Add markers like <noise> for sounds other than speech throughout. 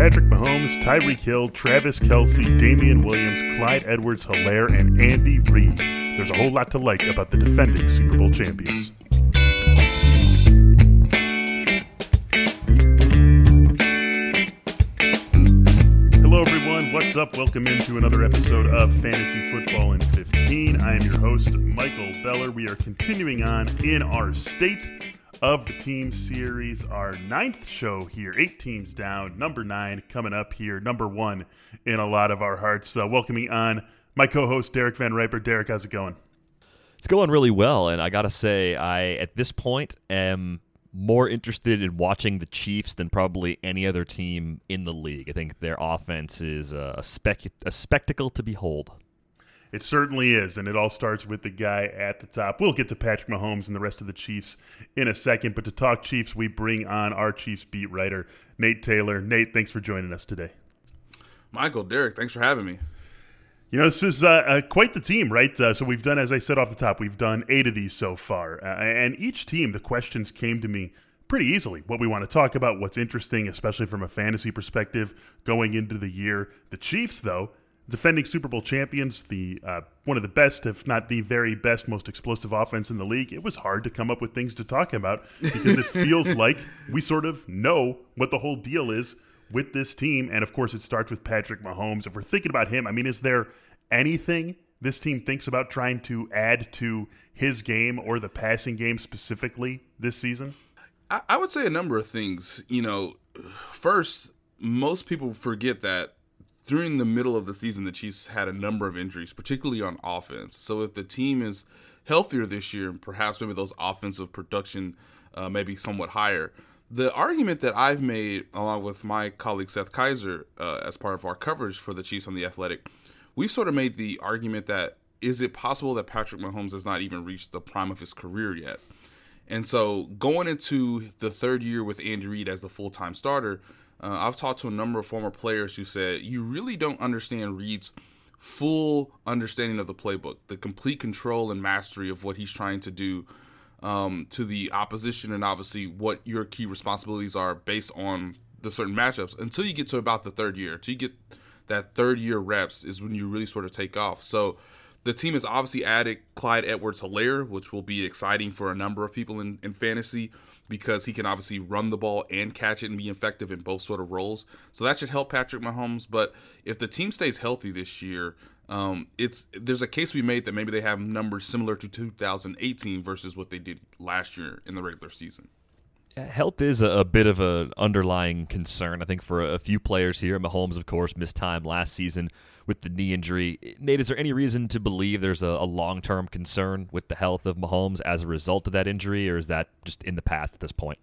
Patrick Mahomes, Tyreek Hill, Travis Kelce, Damien Williams, Clyde Edwards Helaire, and Andy Reid. There's a whole lot to like about the defending Super Bowl champions. Hello, everyone. What's up? Welcome into another episode of Fantasy Football in 15. I am your host, Michael Beller. We are continuing on in our state of the team series, our ninth show here, eight teams down, number nine coming up here, number one in a lot of our hearts. Uh, welcoming on my co-host Derek Van Riper. Derek, how's it going? It's going really well, and I gotta say, I at this point am more interested in watching the Chiefs than probably any other team in the league. I think their offense is a, spec- a spectacle to behold. It certainly is, and it all starts with the guy at the top. We'll get to Patrick Mahomes and the rest of the Chiefs in a second, but to talk Chiefs, we bring on our Chiefs beat writer, Nate Taylor. Nate, thanks for joining us today. Michael, Derek, thanks for having me. You know, this is uh, uh, quite the team, right? Uh, so we've done, as I said off the top, we've done eight of these so far. Uh, and each team, the questions came to me pretty easily. What we want to talk about, what's interesting, especially from a fantasy perspective going into the year. The Chiefs, though, defending Super Bowl champions, the uh, one of the best, if not the very best, most explosive offense in the league. It was hard to come up with things to talk about because it feels <laughs> like we sort of know what the whole deal is with this team, and of course, it starts with Patrick Mahomes. If we're thinking about him, I mean, is there anything this team thinks about trying to add to his game or the passing game specifically this season? I, I would say a number of things. You know, first, most people forget that during the middle of the season, the Chiefs had a number of injuries, particularly on offense. So if the team is healthier this year, perhaps maybe those offensive production uh, may be somewhat higher. The argument that I've made, along with my colleague Seth Keysor, uh, as part of our coverage for the Chiefs on the Athletic, we've sort of made the argument that is it possible that Patrick Mahomes has not even reached the prime of his career yet? And so going into the third year with Andy Reid as the full time starter, uh, I've talked to a number of former players who said you really don't understand Reid's full understanding of the playbook, the complete control and mastery of what he's trying to do um, to the opposition, and obviously what your key responsibilities are based on the certain matchups. Until you get to about the third year, until you get that third year reps, is when you really sort of take off. So the team has obviously added Clyde Edwards Helaire, which will be exciting for a number of people in, in fantasy because he can obviously run the ball and catch it and be effective in both sort of roles. So that should help Patrick Mahomes. But if the team stays healthy this year, um, it's there's a case we made that maybe they have numbers similar to 2018 versus what they did last year in the regular season. Health is a, a bit of an underlying concern, I think, for a, a few players here. Mahomes, of course, missed time last season with the knee injury. Nate, is there any reason to believe there's a, a long term concern with the health of Mahomes as a result of that injury, or is that just in the past at this point?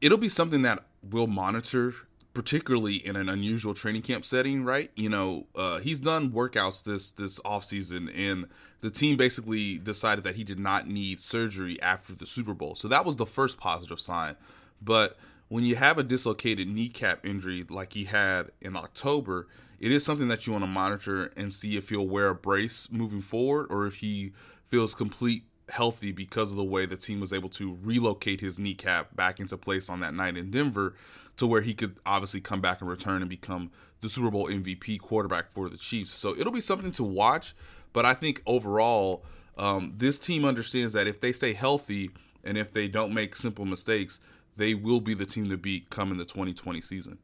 It'll be something that we'll monitor, particularly in an unusual training camp setting, right? You know, uh, he's done workouts this this offseason, and the team basically decided that he did not need surgery after the Super Bowl. So that was the first positive sign. But when you have a dislocated kneecap injury like he had in October, it is something that you want to monitor and see if he'll wear a brace moving forward or if he feels complete healthy because of the way the team was able to relocate his kneecap back into place on that night in Denver to where he could obviously come back and return and become the Super Bowl MVP quarterback for the Chiefs. So it'll be something to watch, but I think overall um, this team understands that if they stay healthy and if they don't make simple mistakes, they will be the team to beat come in the 2020 season.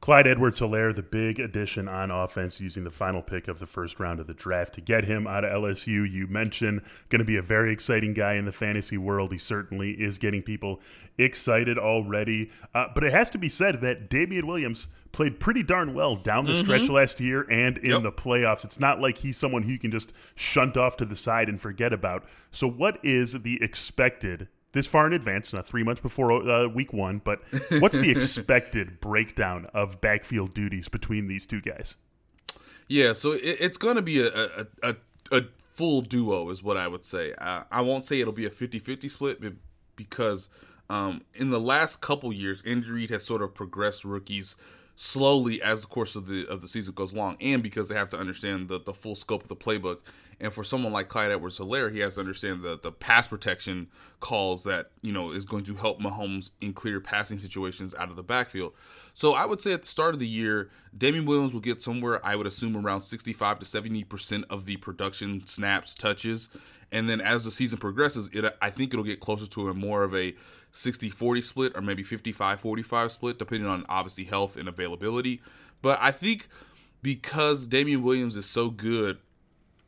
Clyde Edwards Helaire, the big addition on offense, using the final pick of the first round of the draft to get him out of LSU. You mentioned going to be a very exciting guy in the fantasy world. He certainly is getting people excited already. Uh, but it has to be said that Damien Williams played pretty darn well down the mm-hmm. stretch last year and in yep. the playoffs. It's not like he's someone who you can just shunt off to the side and forget about. So, what is the expected this far in advance, not three months before uh, week one, but what's the <laughs> expected breakdown of backfield duties between these two guys? Yeah, so it, it's going to be a, a, a, a, full duo, is what I would say. Uh, I won't say it'll be a 50 50 split because um, in the last couple years, Andy has sort of progressed rookies slowly as the course of the of the season goes along, and because they have to understand the, the full scope of the playbook. And for someone like Clyde Edwards Helaire, he has to understand the, the pass protection calls that, you know, is going to help Mahomes in clear passing situations out of the backfield. So I would say at the start of the year, Damien Williams will get somewhere, I would assume, around 65 to 70% of the production snaps, touches. And then as the season progresses, it I think it'll get closer to a more of a 60 40 split or maybe 55 45 split, depending on obviously health and availability. But I think because Damien Williams is so good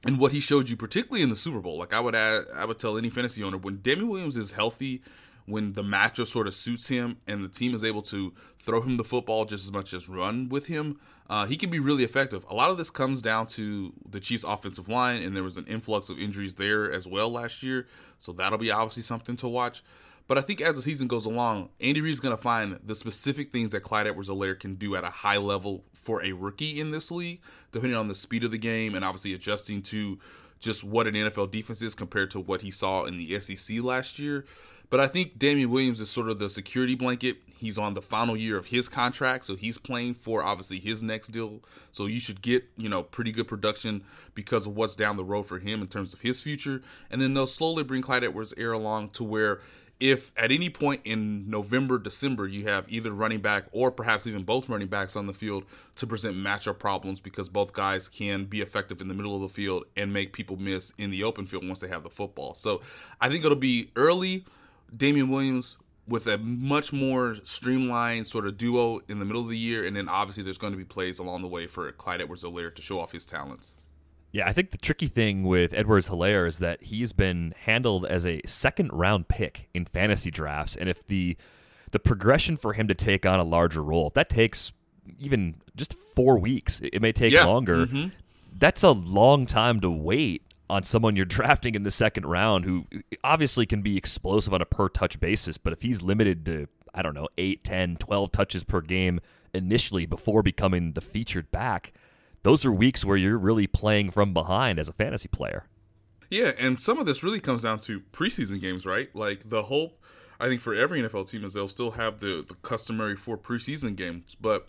and what he showed you, particularly in the Super Bowl. Like I would add, I would tell any fantasy owner when Damien Williams is healthy, when the matchup sort of suits him, and the team is able to throw him the football just as much as run with him, uh, he can be really effective. A lot of this comes down to the Chiefs' offensive line, and there was an influx of injuries there as well last year, so that'll be obviously something to watch. But I think as the season goes along, Andy Reid's going to find the specific things that Clyde Edwards-Helaire can do at a high level for a rookie in this league, depending on the speed of the game and obviously adjusting to just what an NFL defense is compared to what he saw in the SEC last year. But I think Damien Williams is sort of the security blanket. He's on the final year of his contract, so he's playing for obviously his next deal. So you should get, you know, pretty good production because of what's down the road for him in terms of his future. And then they'll slowly bring Clyde Edwards Air along to where if at any point in November, December, you have either running back or perhaps even both running backs on the field to present matchup problems because both guys can be effective in the middle of the field and make people miss in the open field once they have the football. So I think it'll be early Damien Williams with a much more streamlined sort of duo in the middle of the year, and then obviously there's going to be plays along the way for Clyde Edwards-Helaire to show off his talents. Yeah, I think the tricky thing with Edwards Helaire is that he's been handled as a second round pick in fantasy drafts. And if the the progression for him to take on a larger role, if that takes even just four weeks, it may take yeah. longer. Mm-hmm. That's a long time to wait on someone you're <laughs> drafting in the second round who obviously can be explosive on a per touch basis. But if he's limited to, I don't know, 8, 10, 12 touches per game initially before becoming the featured back, those are weeks where you're really playing from behind as a fantasy player. Yeah, and some of this really comes down to preseason games, right? Like the hope, I think, for every NFL team is they'll still have the, the customary four preseason games. But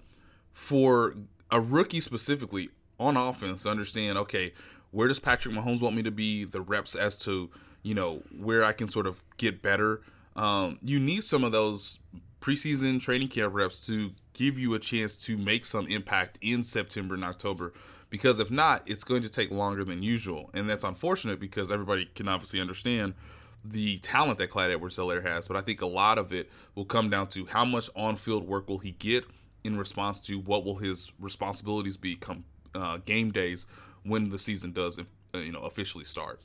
for a rookie specifically on offense, understand, okay, where does Patrick Mahomes want me to be? The reps as to, you know, where I can sort of get better. Um, you need some of those preseason training camp reps to give you a chance to make some impact in September and October. Because if not, it's going to take longer than usual. And that's unfortunate because everybody can obviously understand the talent that Clyde Edwards Helaire has. But I think a lot of it will come down to how much on field work will he get in response to what will his responsibilities be come uh, game days when the season does uh, you know officially start.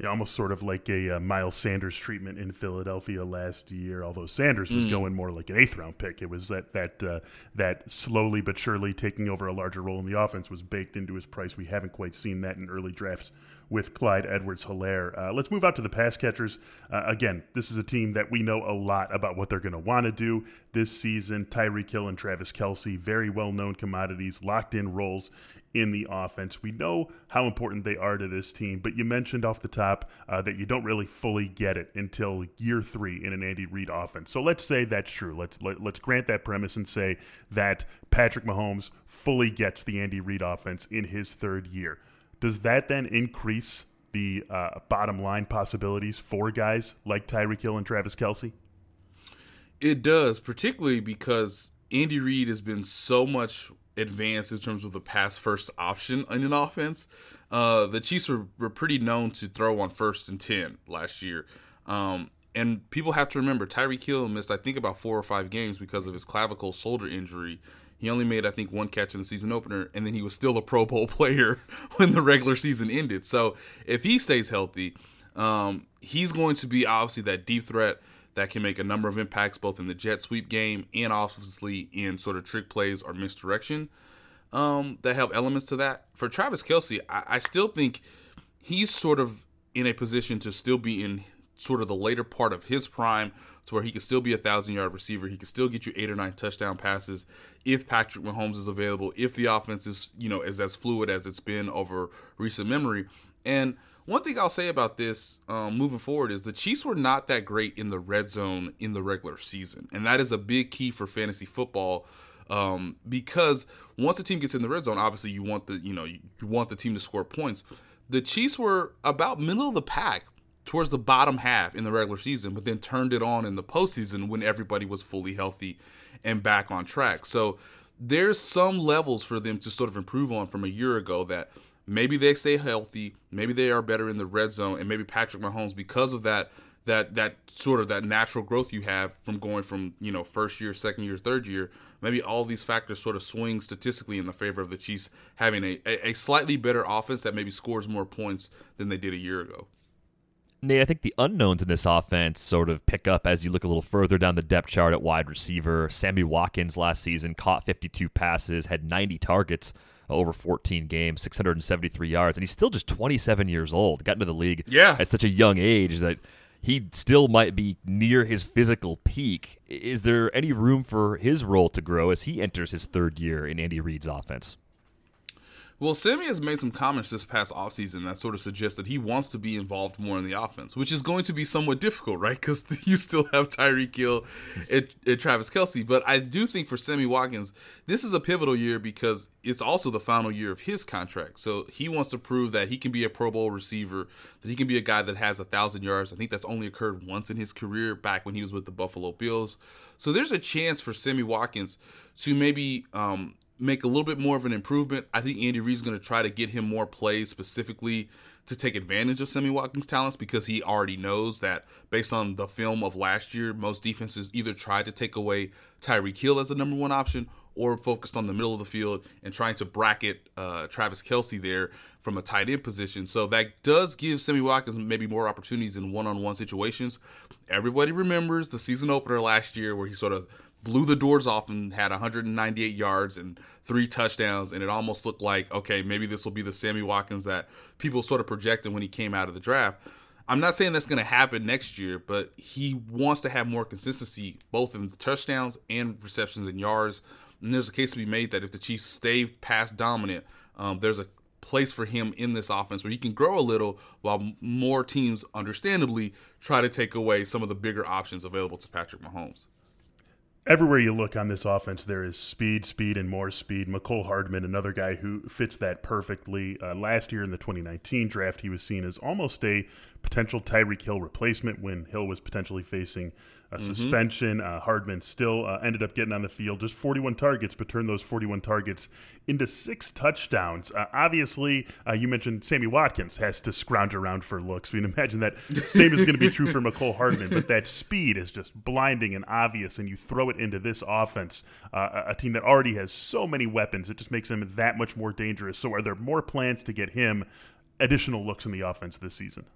Yeah, almost sort of like a uh, Miles Sanders treatment in Philadelphia last year. Although Sanders was mm. going more like an eighth round pick, it was that that uh, that slowly but surely taking over a larger role in the offense was baked into his price. We haven't quite seen that in early drafts with Clyde Edwards Helaire. Uh, let's move out to the pass catchers. Uh, again, this is a team that we know a lot about what they're going to want to do this season. Tyreek Hill and Travis Kelce, very well known commodities, locked in roles in the offense. We know how important they are to this team, but you mentioned off the top uh, that you don't really fully get it until year three in an Andy Reid offense. So let's say that's true. Let's let, us let us grant that premise and say that Patrick Mahomes fully gets the Andy Reid offense in his third year. Does that then increase the uh, bottom line possibilities for guys like Tyreek Hill and Travis Kelce? It does, particularly because Andy Reid has been so much advanced in terms of the pass first option in an offense. Uh, the Chiefs were, were pretty known to throw on first and 10 last year. Um, and people have to remember Tyreek Hill missed, I think, about four or five games because of his clavicle shoulder injury. He only made, I think, one catch in the season opener, and then he was still a Pro Bowl <laughs> player when the regular season ended. So if he stays healthy, um, he's going to be obviously that deep threat that can make a number of impacts both in the jet sweep game and obviously in sort of trick plays or misdirection um, that have elements to that. For Travis Kelce, I, I still think he's sort of in a position to still be in sort of the later part of his prime to where he could still be a thousand yard receiver. He could still get you eight or nine touchdown passes if Patrick Mahomes is available, if the offense is, you know, is as fluid as it's been over recent memory. And one thing I'll say about this um, moving forward is the Chiefs were not that great in the red zone in the regular season, and that is a big key for fantasy football. Um, because once the team gets in the red zone, obviously you want the you know you want the team to score points, the Chiefs were about middle of the pack towards the bottom half in the regular season, but then turned it on in the postseason when everybody was fully healthy and back on track. So there's some levels for them to sort of improve on from a year ago that maybe they stay healthy, maybe they are better in the red zone, and maybe Patrick Mahomes because of that that that sort of that natural growth you have from going from you know first year, second year, third year. Maybe all these factors sort of swing statistically in the favor of the Chiefs having a, a, a slightly better offense that maybe scores more points than they did a year ago. Nate, I think the unknowns in this offense sort of pick up as you look a little further down the depth chart at wide receiver. Sammy Watkins last season caught 52 passes, had 90 targets over 14 games, 673 yards, and he's still just 27 years old. Got into the league yeah. at such a young age that he still might be near his physical peak. Is there any room for his role to grow as he enters his third year in Andy Reid's offense? Well, Sammy has made some comments this past offseason that sort of suggest that he wants to be involved more in the offense, which is going to be somewhat difficult, right? Because <laughs> you still have Tyreek Hill and, and, Travis Kelce. But I do think for Sammy Watkins, this is a pivotal year because it's also the final year of his contract. So he wants to prove that he can be a Pro Bowl receiver, that he can be a guy that has a thousand yards. I think that's only occurred once in his career back when he was with the Buffalo Bills. So there's a chance for Sammy Watkins to maybe um, make a little bit more of an improvement. I think Andy Reid's going to try to get him more plays specifically to take advantage of Sammy Watkins' talents because he already knows that based on the film of last year, most defenses either tried to take away Tyreek Hill as the number one option or focused on the middle of the field and trying to bracket uh, Travis Kelce there from a tight end position. So that does give Sammy Watkins maybe more opportunities in one on one situations. Everybody remembers the season opener last year where he sort of blew the doors off and had 198 yards and three touchdowns and it almost looked like okay maybe this will be the sammy watkins that people sort of projected when he came out of the draft. I'm not saying that's going to happen next year but he wants to have more consistency both in the touchdowns and receptions and yards. And there's a case to be made that if the chiefs stay pass dominant um, there's a place for him in this offense where he can grow a little while more teams understandably try to take away some of the bigger options available to patrick mahomes everywhere you look on this offense, there is speed, speed, and more speed. Mecole Hardman, another guy who fits that perfectly. Uh, last year in the 2019 draft, he was seen as almost a potential Tyreek Hill replacement when Hill was potentially facing a mm-hmm. suspension. Uh, Hardman still uh, ended up getting on the field, just 41 targets, but turned those 41 targets into six touchdowns. Uh, obviously, uh, you mentioned Sammy Watkins has to scrounge around for looks. We can imagine that same is going to be true for <laughs> Mecole Hardman, but that speed is just blinding and obvious, and you throw it into this offense, uh, a team that already has so many weapons, it just makes him that much more dangerous. So, are there more plans to get him additional looks in the offense this season?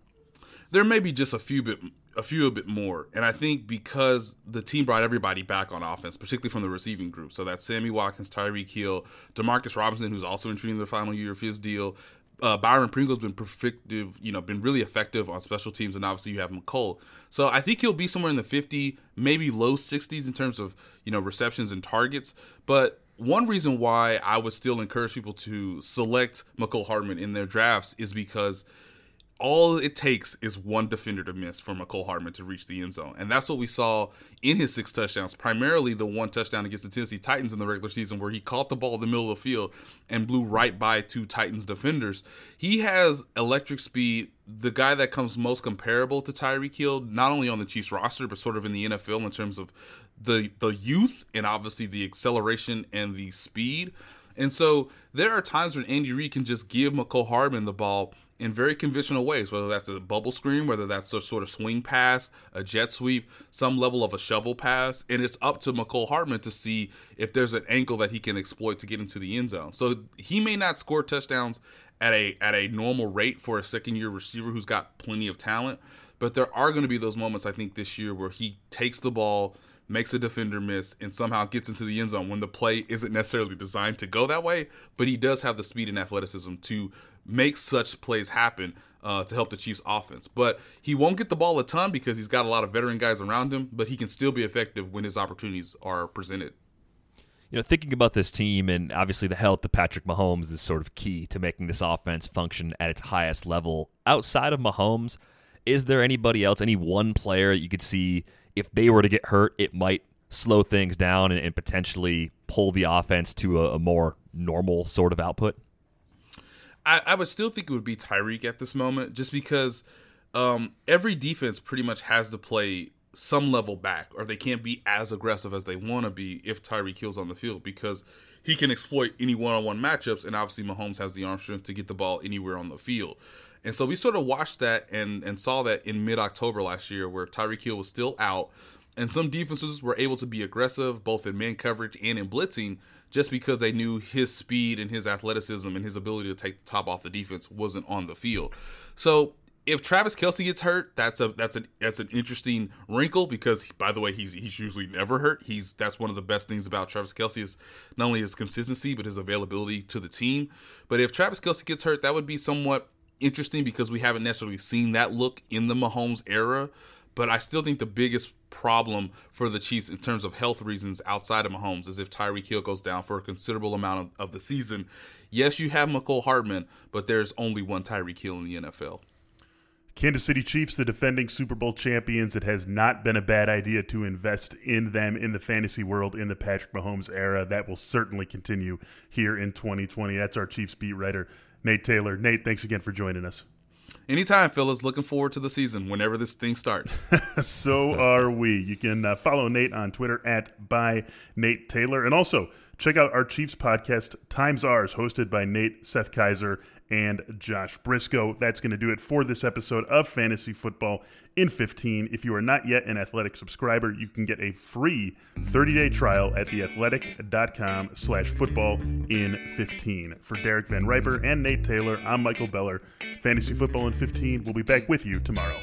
There may be just a few bit a few a bit more. And I think because the team brought everybody back on offense, particularly from the receiving group. So that's Sammy Watkins, Tyreek Hill, Demarcus Robinson, who's also entering the final year of his deal. Uh, Byron Pringle's been perfective, you know, been really effective on special teams, and obviously you have Mecole. So I think he'll be somewhere in the 50, maybe low 60s in terms of, you know, receptions and targets. But one reason why I would still encourage people to select Mecole Hardman in their drafts is because – all it takes is one defender to miss for Mecole Hardman to reach the end zone. And that's what we saw in his six touchdowns, primarily the one touchdown against the Tennessee Titans in the regular season where he caught the ball in the middle of the field and blew right by two Titans defenders. He has electric speed, the guy that comes most comparable to Tyreek Hill, not only on the Chiefs roster, but sort of in the NFL in terms of the the youth and obviously the acceleration and the speed. And so there are times when Andy Reid can just give Mecole Hardman the ball in very conventional ways, whether that's a bubble screen, whether that's a sort of swing pass, a jet sweep, some level of a shovel pass, and it's up to Mecole Hardman to see if there's an angle that he can exploit to get into the end zone. So he may not score touchdowns at a at a normal rate for a second year receiver who's got plenty of talent, but there are going to be those moments I think this year where he takes the ball makes a defender miss, and somehow gets into the end zone when the play isn't necessarily designed to go that way. But he does have the speed and athleticism to make such plays happen uh, to help the Chiefs' offense. But he won't get the ball a ton because he's got a lot of veteran guys around him, but he can still be effective when his opportunities are presented. You know, thinking about this team and obviously the health of Patrick Mahomes is sort of key to making this offense function at its highest level. Outside of Mahomes, is there anybody else, any one player you could see if they were to get hurt, it might slow things down and, and potentially pull the offense to a, a more normal sort of output? I, I would still think it would be Tyreek at this moment, just because um, every defense pretty much has to play some level back, or they can't be as aggressive as they want to be if Tyreek Hill's on the field because he can exploit any one-on-one matchups, and obviously Mahomes has the arm strength to get the ball anywhere on the field. And so we sort of watched that and and saw that in mid-October last year, where Tyreek Hill was still out, and some defenses were able to be aggressive both in man coverage and in blitzing, just because they knew his speed and his athleticism and his ability to take the top off the defense wasn't on the field. So if Travis Kelce gets hurt, that's a that's an that's an interesting wrinkle because by the way he's he's usually never hurt. He's that's one of the best things about Travis Kelce is not only his consistency but his availability to the team. But if Travis Kelce gets hurt, that would be somewhat interesting because we haven't necessarily seen that look in the Mahomes era. But I still think the biggest problem for the Chiefs in terms of health reasons outside of Mahomes is if Tyreek Hill goes down for a considerable amount of, of the season. Yes, you have Mecole Hardman, but there's only one Tyreek Hill in the NFL. Kansas City Chiefs, the defending Super Bowl champions. It has not been a bad idea to invest in them in the fantasy world in the Patrick Mahomes era. That will certainly continue here in 2020. That's our Chiefs beat writer, Nate Taylor. Nate, thanks again for joining us. Anytime, fellas. Looking forward to the season whenever this thing starts. <laughs> so are we. You can uh, follow Nate on Twitter at by Nate Taylor. And also check out our Chiefs podcast, Times Ours, hosted by Nate, Seth Keysor, and Josh Briscoe. That's going to do it for this episode of Fantasy Football in 15. If you are not yet an Athletic subscriber, you can get a free 30-day trial at theathletic.com slash football in 15. For Derek Van Riper and Nate Taylor, I'm Michael Beller. Fantasy Football in 15. We'll be back with you tomorrow.